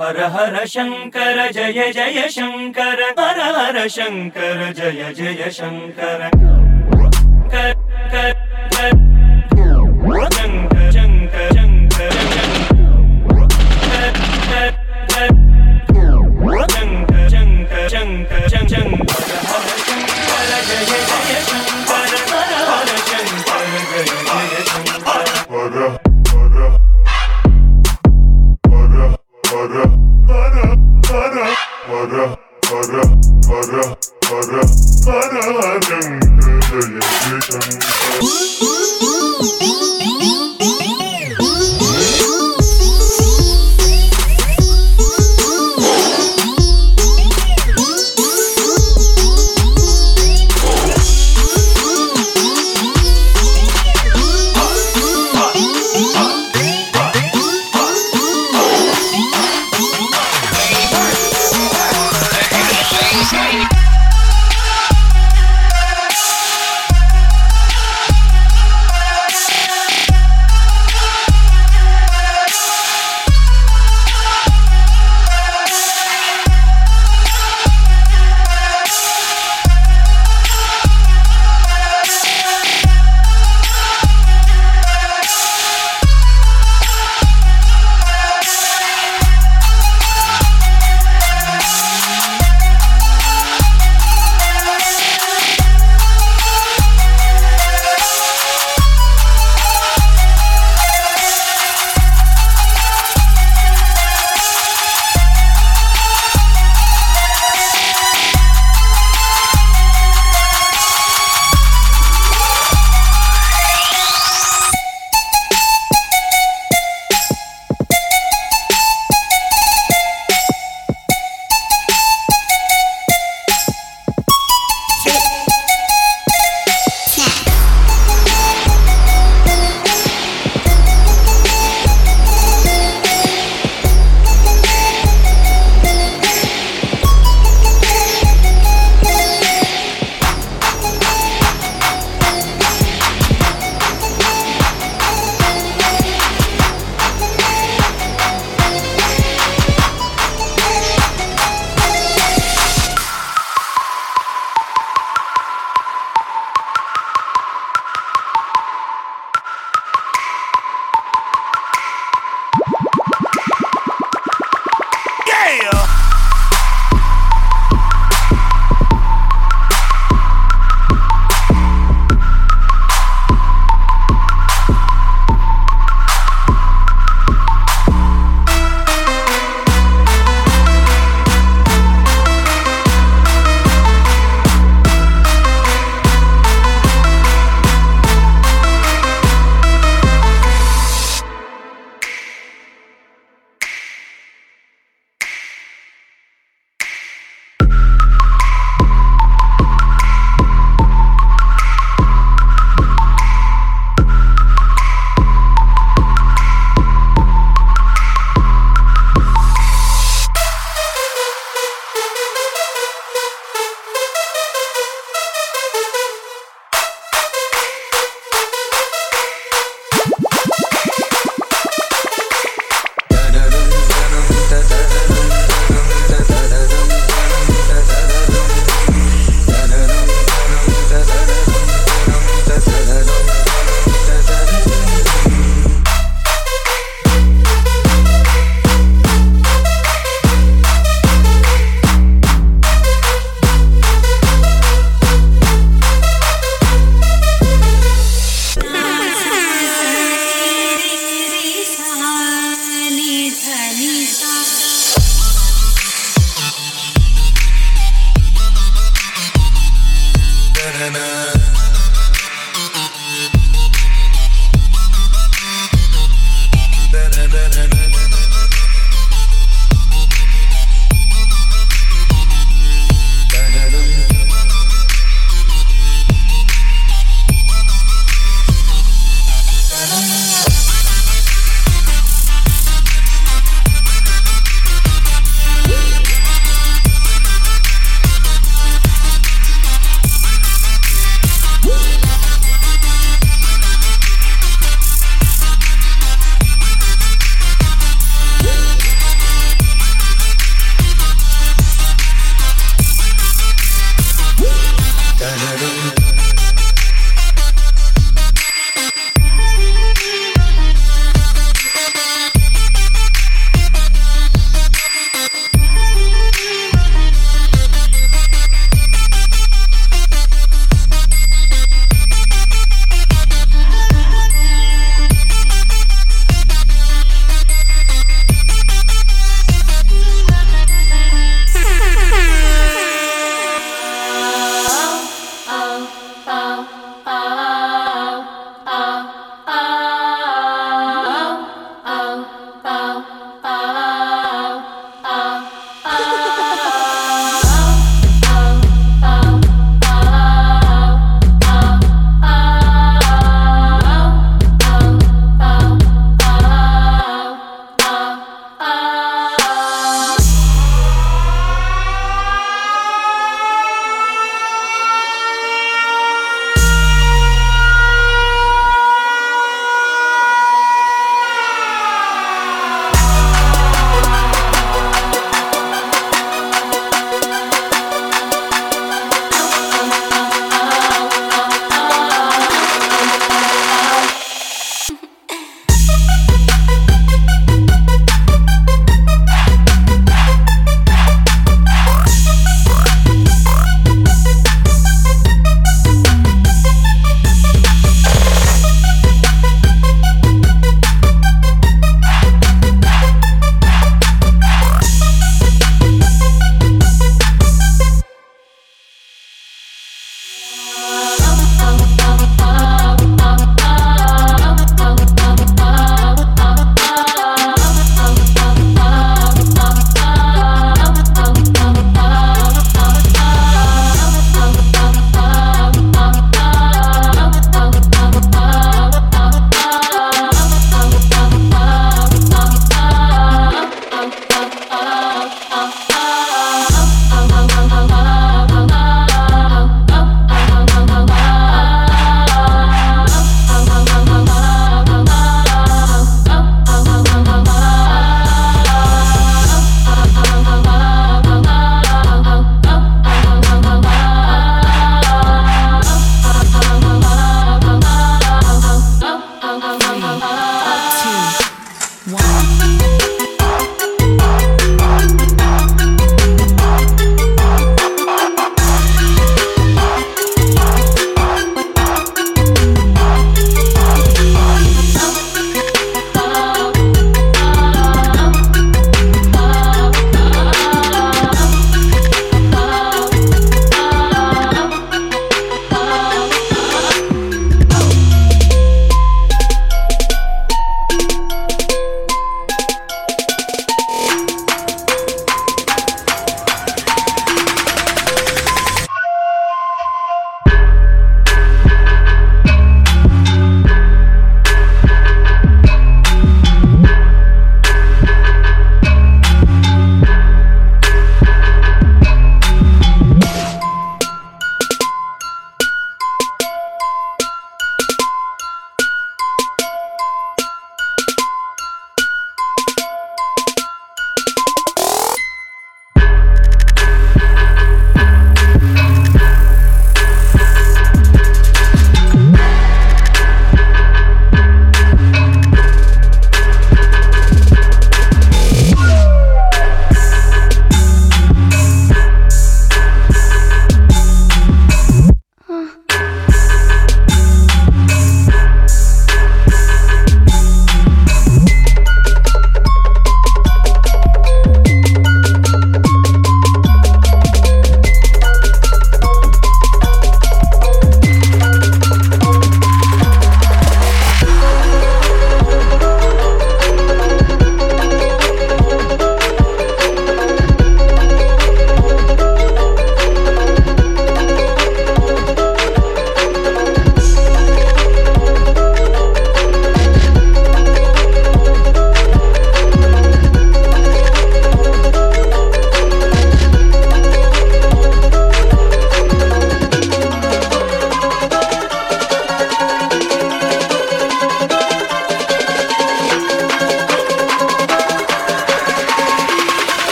हर हर शङ्कर जय जय शङ्कर हर हर शङ्कर जय जय Shankar Yeah!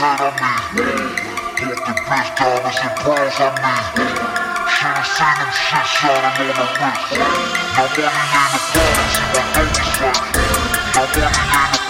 Head, mean. Bought the bitch diamonds and pearls, I mean. Should've seen them shit shining on the wrist. No money ain't a problem, see my dope right. No money